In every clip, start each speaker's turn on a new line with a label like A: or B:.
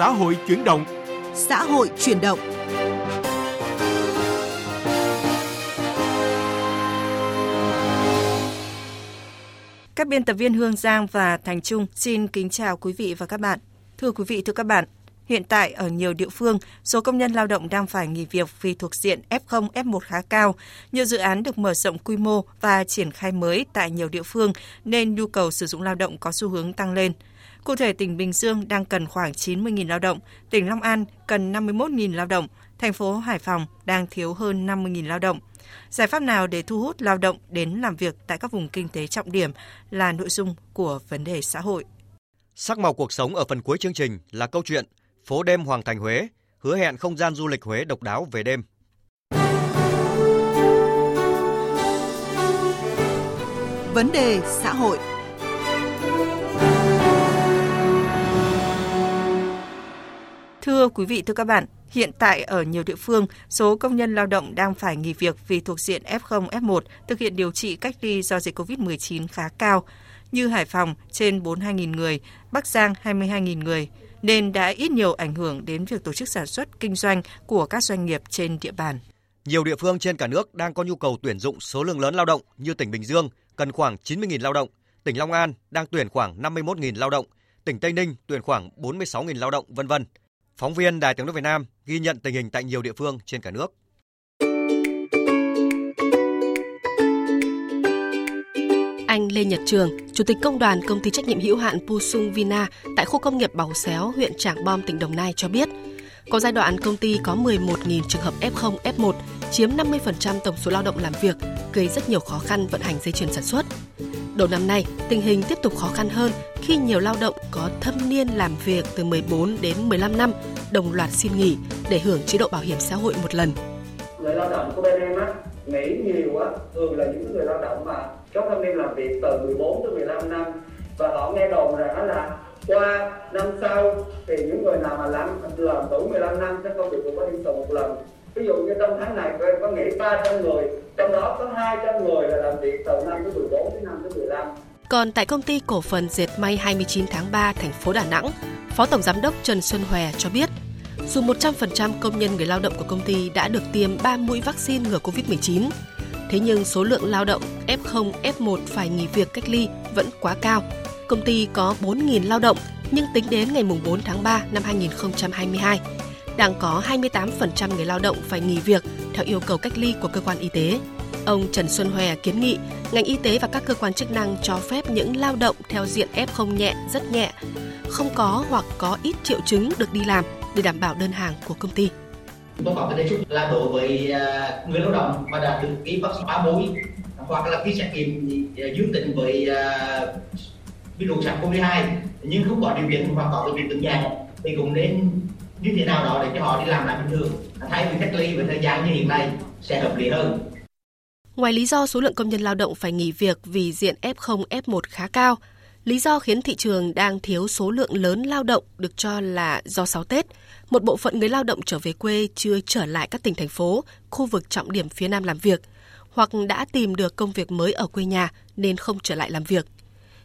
A: xã hội chuyển động.
B: Xã hội chuyển động.
C: Các biên tập viên Hương Giang và Thành Trung xin kính chào quý vị và các bạn. Thưa quý vị, thưa các bạn, hiện tại ở nhiều địa phương, số công nhân lao động đang phải nghỉ việc vì thuộc diện F0, F1 khá cao. Nhiều dự án được mở rộng quy mô và triển khai mới tại nhiều địa phương nên nhu cầu sử dụng lao động có xu hướng tăng lên. Cụ thể, tỉnh Bình Dương đang cần khoảng 90.000 lao động, tỉnh Long An cần 51.000 lao động, thành phố Hải Phòng đang thiếu hơn 50.000 lao động. Giải pháp nào để thu hút lao động đến làm việc tại các vùng kinh tế trọng điểm là nội dung của vấn đề xã hội.
D: Sắc màu cuộc sống ở phần cuối chương trình là câu chuyện Phố đêm Hoàng thành Huế, hứa hẹn không gian du lịch Huế độc đáo về đêm.
B: Vấn đề xã hội
C: Thưa quý vị, thưa các bạn, hiện tại ở nhiều địa phương, số công nhân lao động đang phải nghỉ việc vì thuộc diện F0, F1 thực hiện điều trị cách ly do dịch COVID-19 khá cao, như Hải Phòng trên 42.000 người, Bắc Giang 22.000 người, nên đã ít nhiều ảnh hưởng đến việc tổ chức sản xuất kinh doanh của các doanh nghiệp trên địa bàn.
D: Nhiều địa phương trên cả nước đang có nhu cầu tuyển dụng số lượng lớn lao động như tỉnh Bình Dương cần khoảng 90.000 lao động, tỉnh Long An đang tuyển khoảng 51.000 lao động, tỉnh Tây Ninh tuyển khoảng 46.000 lao động, vân vân. Phóng viên Đài Tiếng nói Việt Nam ghi nhận tình hình tại nhiều địa phương trên cả nước.
E: Anh Lê Nhật Trường, Chủ tịch Công đoàn Công ty trách nhiệm hữu hạn Pusung Vina tại khu công nghiệp Bầu Xéo, huyện Trảng Bom, tỉnh Đồng Nai cho biết, có giai đoạn công ty có 11.000 trường hợp F0, F1, chiếm 50% tổng số lao động làm việc, gây rất nhiều khó khăn vận hành dây chuyền sản xuất. Đầu năm nay, tình hình tiếp tục khó khăn hơn khi nhiều lao động có thâm niên làm việc từ 14 đến 15 năm đồng loạt xin nghỉ để hưởng chế độ bảo hiểm xã hội một lần.
F: Người lao động của bên em á, nghỉ nhiều á, thường là những người lao động mà có thâm niên làm việc từ 14 tới 15 năm và họ nghe đồn rằng là qua năm sau thì những người nào mà làm làm đủ 15 năm sẽ không bị hưởng bảo hiểm xã hội một lần ví dụ như trong tháng này em có nghỉ 300 người trong đó có 200 người là làm việc từ năm thứ 14 đến năm thứ 15
E: còn tại công ty cổ phần dệt may 29 tháng 3 thành phố Đà Nẵng, Phó Tổng Giám đốc Trần Xuân Hòe cho biết, dù 100% công nhân người lao động của công ty đã được tiêm 3 mũi vaccine ngừa COVID-19, thế nhưng số lượng lao động F0, F1 phải nghỉ việc cách ly vẫn quá cao. Công ty có 4.000 lao động, nhưng tính đến ngày 4 tháng 3 năm 2022, đang có 28% người lao động phải nghỉ việc theo yêu cầu cách ly của cơ quan y tế. Ông Trần Xuân Hòe kiến nghị ngành y tế và các cơ quan chức năng cho phép những lao động theo diện F0 nhẹ, rất nhẹ, không có hoặc có ít triệu chứng được đi làm để đảm bảo đơn hàng của công ty.
G: Tôi có cái đề xuất là đối với à, người lao động mà đã được ký vaccine ba mũi hoặc là khi xét nghiệm à, dương tính với à, virus SARS-CoV-2 nhưng không có điều kiện hoặc có điều kiện tự nhà thì cũng nên như thế nào đó để cho họ đi làm lại bình thường thay vì cách ly với thời gian như hiện nay sẽ hợp lý hơn
E: Ngoài lý do số lượng công nhân lao động phải nghỉ việc vì diện F0, F1 khá cao, lý do khiến thị trường đang thiếu số lượng lớn lao động được cho là do 6 Tết. Một bộ phận người lao động trở về quê chưa trở lại các tỉnh thành phố, khu vực trọng điểm phía Nam làm việc, hoặc đã tìm được công việc mới ở quê nhà nên không trở lại làm việc.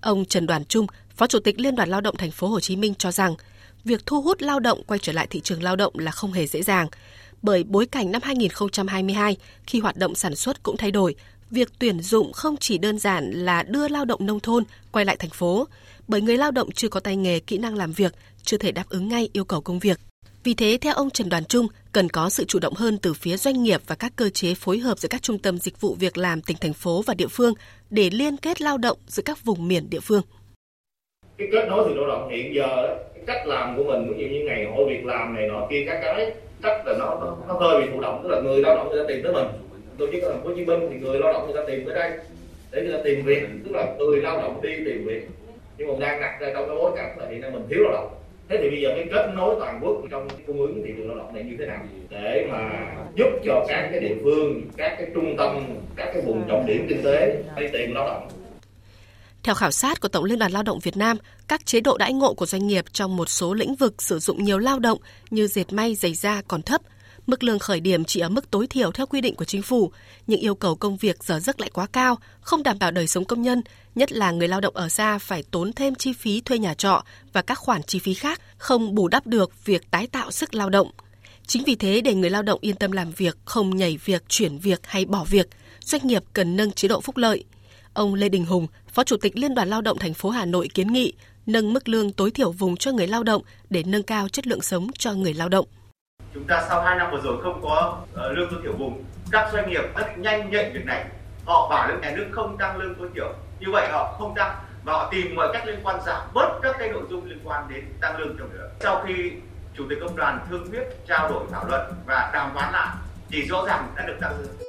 E: Ông Trần Đoàn Trung, Phó Chủ tịch Liên đoàn Lao động Thành phố Hồ Chí Minh cho rằng, việc thu hút lao động quay trở lại thị trường lao động là không hề dễ dàng bởi bối cảnh năm 2022 khi hoạt động sản xuất cũng thay đổi, việc tuyển dụng không chỉ đơn giản là đưa lao động nông thôn quay lại thành phố, bởi người lao động chưa có tay nghề, kỹ năng làm việc, chưa thể đáp ứng ngay yêu cầu công việc. Vì thế, theo ông Trần Đoàn Trung, cần có sự chủ động hơn từ phía doanh nghiệp và các cơ chế phối hợp giữa các trung tâm dịch vụ việc làm tỉnh thành phố và địa phương để liên kết lao động giữa các vùng miền địa phương.
H: Cái kết nối thì lao động hiện giờ cái cách làm của mình ví dụ như ngày hội việc làm này nọ kia các cái cách là nó nó, nó hơi bị thụ động tức là người lao động người ta tìm tới mình. Tôi chức ở thành phố hồ chí minh thì người lao động người ta tìm tới đây để người ta tìm việc tức là người lao động đi tìm việc. Nhưng mà đang đặt ra trong cái bối cảnh là hiện nay mình thiếu lao động. Thế thì bây giờ cái kết nối toàn quốc trong cung ứng thị trường lao động này như thế nào? Để mà giúp cho các cái địa phương các cái trung tâm các cái vùng trọng điểm kinh tế đi tìm lao động
E: theo khảo sát của Tổng Liên đoàn Lao động Việt Nam, các chế độ đãi ngộ của doanh nghiệp trong một số lĩnh vực sử dụng nhiều lao động như dệt may, giày da còn thấp. Mức lương khởi điểm chỉ ở mức tối thiểu theo quy định của chính phủ, nhưng yêu cầu công việc giờ giấc lại quá cao, không đảm bảo đời sống công nhân, nhất là người lao động ở xa phải tốn thêm chi phí thuê nhà trọ và các khoản chi phí khác, không bù đắp được việc tái tạo sức lao động. Chính vì thế để người lao động yên tâm làm việc, không nhảy việc, chuyển việc hay bỏ việc, doanh nghiệp cần nâng chế độ phúc lợi. Ông Lê Đình Hùng, Phó Chủ tịch Liên đoàn Lao động thành phố Hà Nội kiến nghị nâng mức lương tối thiểu vùng cho người lao động để nâng cao chất lượng sống cho người lao động.
A: Chúng ta sau 2 năm vừa rồi không có ờ, lương tối thiểu vùng, các doanh nghiệp rất nhanh nhạy việc này. Họ bảo lương nhà nước không tăng lương tối thiểu, như vậy họ không tăng và họ tìm mọi cách liên quan giảm bớt các cái nội dung liên quan đến tăng lương cho người Sau khi chủ tịch công đoàn thương thuyết trao đổi thảo luận và đàm phán lại thì rõ ràng đã được tăng lương.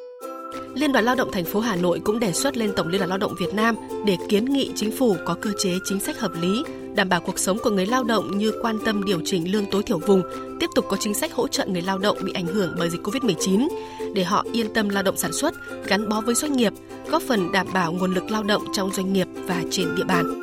E: Liên đoàn Lao động thành phố Hà Nội cũng đề xuất lên Tổng Liên đoàn Lao động Việt Nam để kiến nghị chính phủ có cơ chế chính sách hợp lý, đảm bảo cuộc sống của người lao động như quan tâm điều chỉnh lương tối thiểu vùng, tiếp tục có chính sách hỗ trợ người lao động bị ảnh hưởng bởi dịch Covid-19 để họ yên tâm lao động sản xuất, gắn bó với doanh nghiệp, góp phần đảm bảo nguồn lực lao động trong doanh nghiệp và trên địa bàn.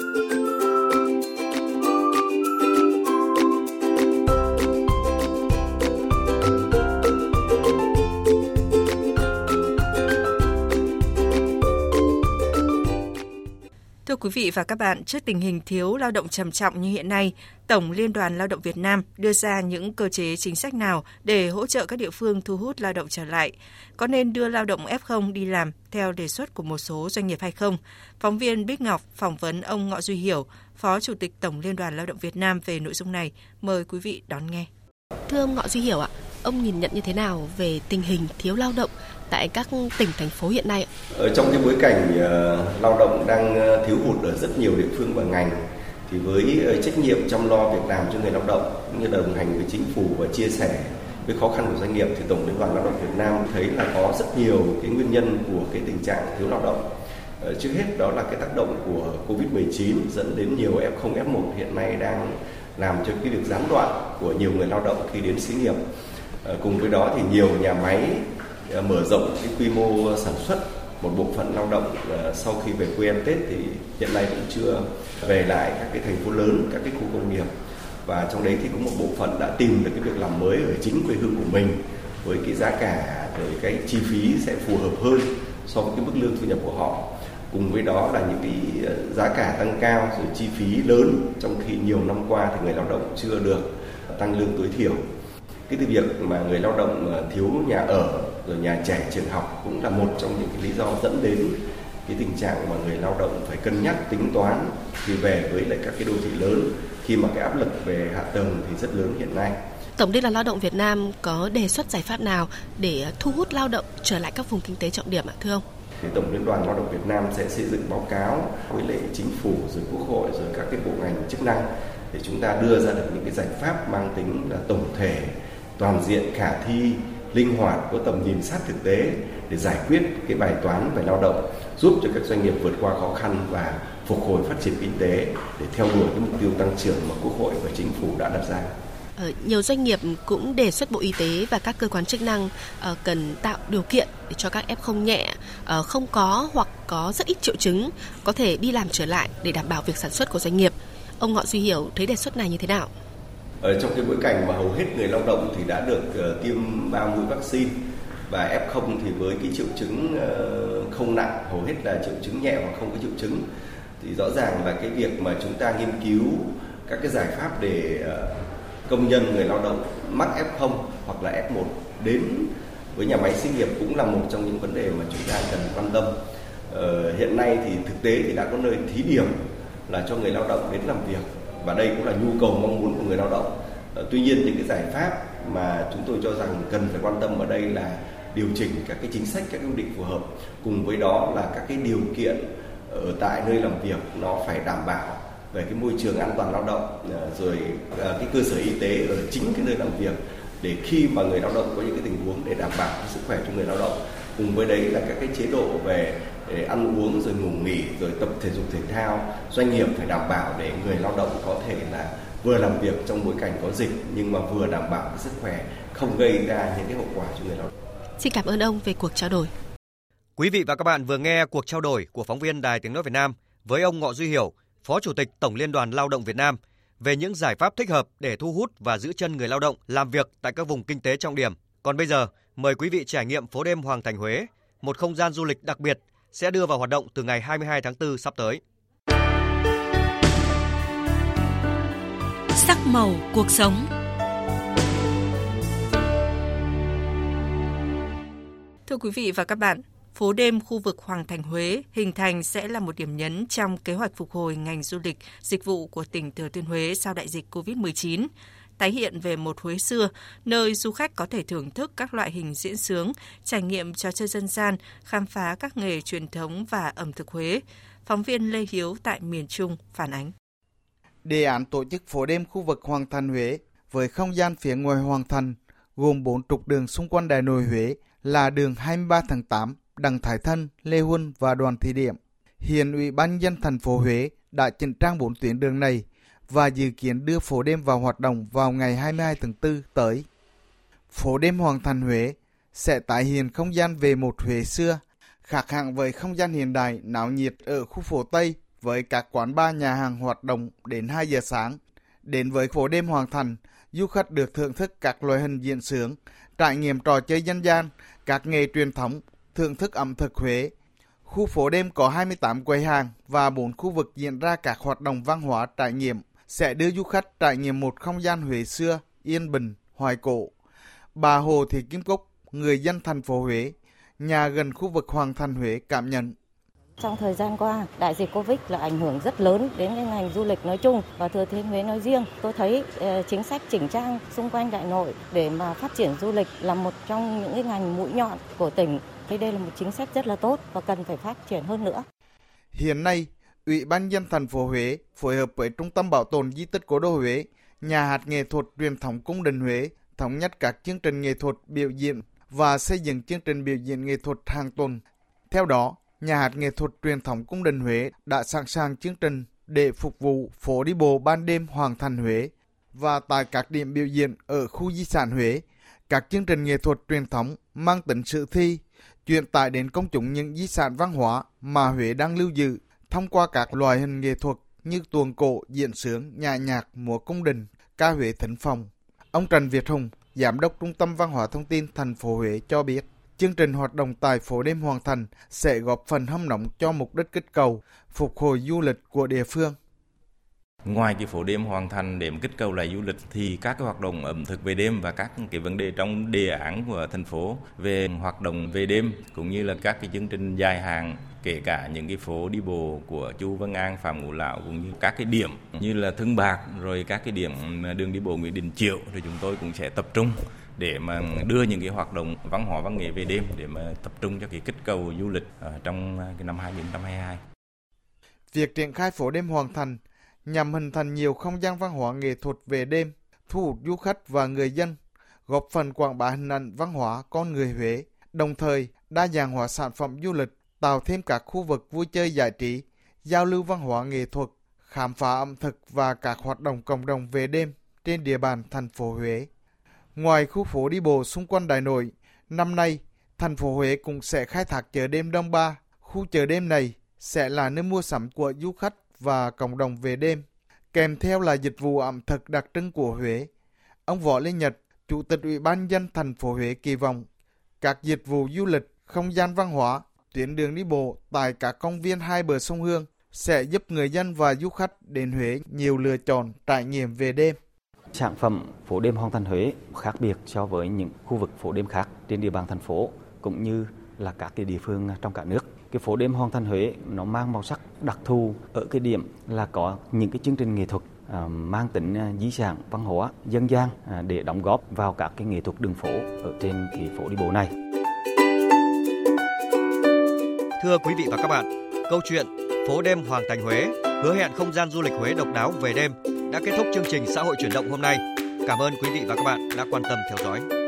C: Quý vị và các bạn, trước tình hình thiếu lao động trầm trọng như hiện nay, Tổng Liên đoàn Lao động Việt Nam đưa ra những cơ chế chính sách nào để hỗ trợ các địa phương thu hút lao động trở lại? Có nên đưa lao động F0 đi làm theo đề xuất của một số doanh nghiệp hay không? Phóng viên Bích Ngọc phỏng vấn ông Ngọ Duy Hiểu, Phó Chủ tịch Tổng Liên đoàn Lao động Việt Nam về nội dung này. Mời quý vị đón nghe.
E: Thưa ông Ngọ Duy Hiểu ạ, ông nhìn nhận như thế nào về tình hình thiếu lao động tại các tỉnh thành phố hiện nay?
I: Ở trong cái bối cảnh uh, lao động đang ờ, thiếu hụt ở rất nhiều địa phương và ngành thì với uh, trách nhiệm chăm lo việc làm cho người lao động cũng như đồng hành với chính phủ và chia sẻ với khó khăn của doanh nghiệp thì Tổng Liên đoàn Lao động Việt Nam thấy là có rất nhiều cái nguyên nhân của cái tình trạng thiếu lao động. Trước hết đó là cái tác động của Covid-19 dẫn đến nhiều F0, F1 hiện nay đang làm cho cái việc gián đoạn của nhiều người lao động khi đến xí nghiệp. Cùng với đó thì nhiều nhà máy À, mở rộng cái quy mô sản xuất một bộ phận lao động à, sau khi về quê ăn Tết thì hiện nay cũng chưa về lại các cái thành phố lớn, các cái khu công nghiệp. Và trong đấy thì có một bộ phận đã tìm được cái việc làm mới ở chính quê hương của mình với cái giá cả rồi cái chi phí sẽ phù hợp hơn so với cái mức lương thu nhập của họ. Cùng với đó là những cái à, giá cả tăng cao rồi chi phí lớn trong khi nhiều năm qua thì người lao động chưa được tăng lương tối thiểu. Cái việc mà người lao động thiếu nhà ở rồi nhà trẻ trường học cũng là một trong những cái lý do dẫn đến cái tình trạng mà người lao động phải cân nhắc tính toán khi về với lại các cái đô thị lớn khi mà cái áp lực về hạ tầng thì rất lớn hiện nay.
E: Tổng Liên đoàn Lao động Việt Nam có đề xuất giải pháp nào để thu hút lao động trở lại các vùng kinh tế trọng điểm ạ thưa ông?
I: Thì Tổng Liên đoàn Lao động Việt Nam sẽ xây dựng báo cáo với lại chính phủ rồi quốc hội rồi các cái bộ ngành chức năng để chúng ta đưa ra được những cái giải pháp mang tính là tổng thể toàn diện khả thi linh hoạt có tầm nhìn sát thực tế để giải quyết cái bài toán về lao động giúp cho các doanh nghiệp vượt qua khó khăn và phục hồi phát triển kinh tế để theo đuổi cái mục tiêu tăng trưởng mà quốc hội và chính phủ đã đặt ra.
E: Ở ờ, nhiều doanh nghiệp cũng đề xuất Bộ Y tế và các cơ quan chức năng uh, cần tạo điều kiện để cho các F0 nhẹ, uh, không có hoặc có rất ít triệu chứng có thể đi làm trở lại để đảm bảo việc sản xuất của doanh nghiệp. Ông Ngọ Duy Hiểu thấy đề xuất này như thế nào?
I: Ở trong cái bối cảnh mà hầu hết người lao động thì đã được ờ, tiêm ba mũi vaccine và F0 thì với cái triệu chứng ờ, không nặng hầu hết là triệu chứng nhẹ hoặc không có triệu chứng thì rõ ràng là cái việc mà chúng ta nghiên cứu các cái giải pháp để công nhân người lao động mắc F0 hoặc là F1 đến với nhà máy xí nghiệp cũng là một trong những vấn đề mà chúng ta cần quan tâm. Ờ, hiện nay thì thực tế thì đã có nơi thí điểm là cho người lao động đến làm việc và đây cũng là nhu cầu mong muốn của người lao động. Ờ, tuy nhiên những cái giải pháp mà chúng tôi cho rằng cần phải quan tâm ở đây là điều chỉnh các cái chính sách, các quy định phù hợp, cùng với đó là các cái điều kiện ở tại nơi làm việc nó phải đảm bảo về cái môi trường an toàn lao động ờ, rồi ờ, cái cơ sở y tế ở chính cái nơi làm việc để khi mà người lao động có những cái tình huống để đảm bảo sức khỏe cho người lao động. Cùng với đấy là các cái chế độ về để ăn uống rồi ngủ nghỉ rồi tập thể dục thể thao doanh nghiệp phải đảm bảo để người lao động có thể là vừa làm việc trong bối cảnh có dịch nhưng mà vừa đảm bảo sức khỏe không gây ra những cái hậu quả cho người lao động.
E: Xin cảm ơn ông về cuộc trao đổi.
D: Quý vị và các bạn vừa nghe cuộc trao đổi của phóng viên Đài Tiếng nói Việt Nam với ông Ngọ Duy Hiểu, Phó Chủ tịch Tổng Liên đoàn Lao động Việt Nam về những giải pháp thích hợp để thu hút và giữ chân người lao động làm việc tại các vùng kinh tế trọng điểm Còn bây giờ, mời quý vị trải nghiệm phố đêm Hoàng Thành Huế, một không gian du lịch đặc biệt sẽ đưa vào hoạt động từ ngày 22 tháng 4 sắp tới.
B: Sắc màu cuộc sống
C: Thưa quý vị và các bạn, phố đêm khu vực Hoàng Thành Huế hình thành sẽ là một điểm nhấn trong kế hoạch phục hồi ngành du lịch, dịch vụ của tỉnh Thừa Thiên Huế sau đại dịch COVID-19 tái hiện về một Huế xưa, nơi du khách có thể thưởng thức các loại hình diễn sướng, trải nghiệm trò chơi dân gian, khám phá các nghề truyền thống và ẩm thực Huế. Phóng viên Lê Hiếu tại miền Trung phản ánh.
J: Đề án tổ chức phố đêm khu vực Hoàng Thành Huế với không gian phía ngoài Hoàng Thành gồm bốn trục đường xung quanh Đại Nội Huế là đường 23 tháng 8, Đặng Thái Thân, Lê Huân và Đoàn Thị Điểm. Hiện Ủy ban dân thành phố Huế đã chỉnh trang bốn tuyến đường này và dự kiến đưa phố đêm vào hoạt động vào ngày 22 tháng 4 tới. Phố đêm Hoàng Thành Huế sẽ tái hiện không gian về một Huế xưa, khác hẳn với không gian hiện đại náo nhiệt ở khu phố Tây với các quán bar nhà hàng hoạt động đến 2 giờ sáng. Đến với phố đêm Hoàng Thành, du khách được thưởng thức các loại hình diễn sướng, trải nghiệm trò chơi dân gian, các nghề truyền thống, thưởng thức ẩm thực Huế. Khu phố đêm có 28 quầy hàng và 4 khu vực diễn ra các hoạt động văn hóa trải nghiệm sẽ đưa du khách trải nghiệm một không gian Huế xưa, yên bình, hoài cổ. Bà Hồ Thị Kim Cúc, người dân thành phố Huế, nhà gần khu vực Hoàng Thành Huế cảm nhận.
K: Trong thời gian qua, đại dịch Covid là ảnh hưởng rất lớn đến cái ngành du lịch nói chung và Thừa Thiên Huế nói riêng. Tôi thấy ờ, chính sách chỉnh trang xung quanh đại nội để mà phát triển du lịch là một trong những cái ngành mũi nhọn của tỉnh. Thế đây là một chính sách rất là tốt và cần phải phát triển hơn nữa.
J: Hiện nay, Ủy ban dân thành phố Huế phối hợp với Trung tâm Bảo tồn Di tích Cố đô Huế, Nhà hát nghệ thuật truyền thống Cung đình Huế thống nhất các chương trình nghệ thuật biểu diễn và xây dựng chương trình biểu diễn nghệ thuật hàng tuần. Theo đó, Nhà hát nghệ thuật truyền thống Cung đình Huế đã sẵn sàng chương trình để phục vụ phố đi bộ ban đêm Hoàng thành Huế và tại các điểm biểu diễn ở khu di sản Huế, các chương trình nghệ thuật truyền thống mang tính sự thi, truyền tải đến công chúng những di sản văn hóa mà Huế đang lưu giữ thông qua các loại hình nghệ thuật như tuồng cổ, diễn sướng, nhà nhạc, múa cung đình, ca Huế thính phòng. Ông Trần Việt Hùng, Giám đốc Trung tâm Văn hóa Thông tin thành phố Huế cho biết, chương trình hoạt động tại phố đêm Hoàng Thành sẽ góp phần hâm nóng cho mục đích kích cầu, phục hồi du lịch của địa phương.
L: Ngoài cái phố đêm hoàn thành để kích cầu lại du lịch thì các cái hoạt động ẩm thực về đêm và các cái vấn đề trong đề án của thành phố về hoạt động về đêm cũng như là các cái chương trình dài hạn kể cả những cái phố đi bộ của Chu Văn An, Phạm Ngũ Lão cũng như các cái điểm như là Thương Bạc rồi các cái điểm đường đi bộ Nguyễn Đình Triệu thì chúng tôi cũng sẽ tập trung để mà đưa những cái hoạt động văn hóa văn nghệ về đêm để mà tập trung cho cái kích cầu du lịch ờ, trong cái năm 2022.
J: Việc triển khai phố đêm hoàn thành nhằm hình thành nhiều không gian văn hóa nghệ thuật về đêm, thu hút du khách và người dân, góp phần quảng bá hình ảnh văn hóa con người Huế, đồng thời đa dạng hóa sản phẩm du lịch, tạo thêm các khu vực vui chơi giải trí, giao lưu văn hóa nghệ thuật, khám phá ẩm thực và các hoạt động cộng đồng về đêm trên địa bàn thành phố Huế. Ngoài khu phố đi bộ xung quanh Đại Nội, năm nay, thành phố Huế cũng sẽ khai thác chợ đêm Đông Ba. Khu chợ đêm này sẽ là nơi mua sắm của du khách và cộng đồng về đêm, kèm theo là dịch vụ ẩm thực đặc trưng của Huế. Ông Võ Lê Nhật, Chủ tịch Ủy ban dân thành phố Huế kỳ vọng các dịch vụ du lịch, không gian văn hóa, tuyến đường đi bộ tại các công viên hai bờ sông Hương sẽ giúp người dân và du khách đến Huế nhiều lựa chọn trải nghiệm về đêm.
M: Sản phẩm phố đêm Hoàng Thành Huế khác biệt so với những khu vực phố đêm khác trên địa bàn thành phố cũng như là các cái địa phương trong cả nước cái phố đêm Hoàng Thành Huế nó mang màu sắc đặc thù ở cái điểm là có những cái chương trình nghệ thuật à, mang tính à, di sản văn hóa dân gian à, để đóng góp vào các cái nghệ thuật đường phố ở trên cái phố đi bộ này.
D: Thưa quý vị và các bạn, câu chuyện phố đêm Hoàng Thành Huế hứa hẹn không gian du lịch Huế độc đáo về đêm đã kết thúc chương trình xã hội chuyển động hôm nay. Cảm ơn quý vị và các bạn đã quan tâm theo dõi.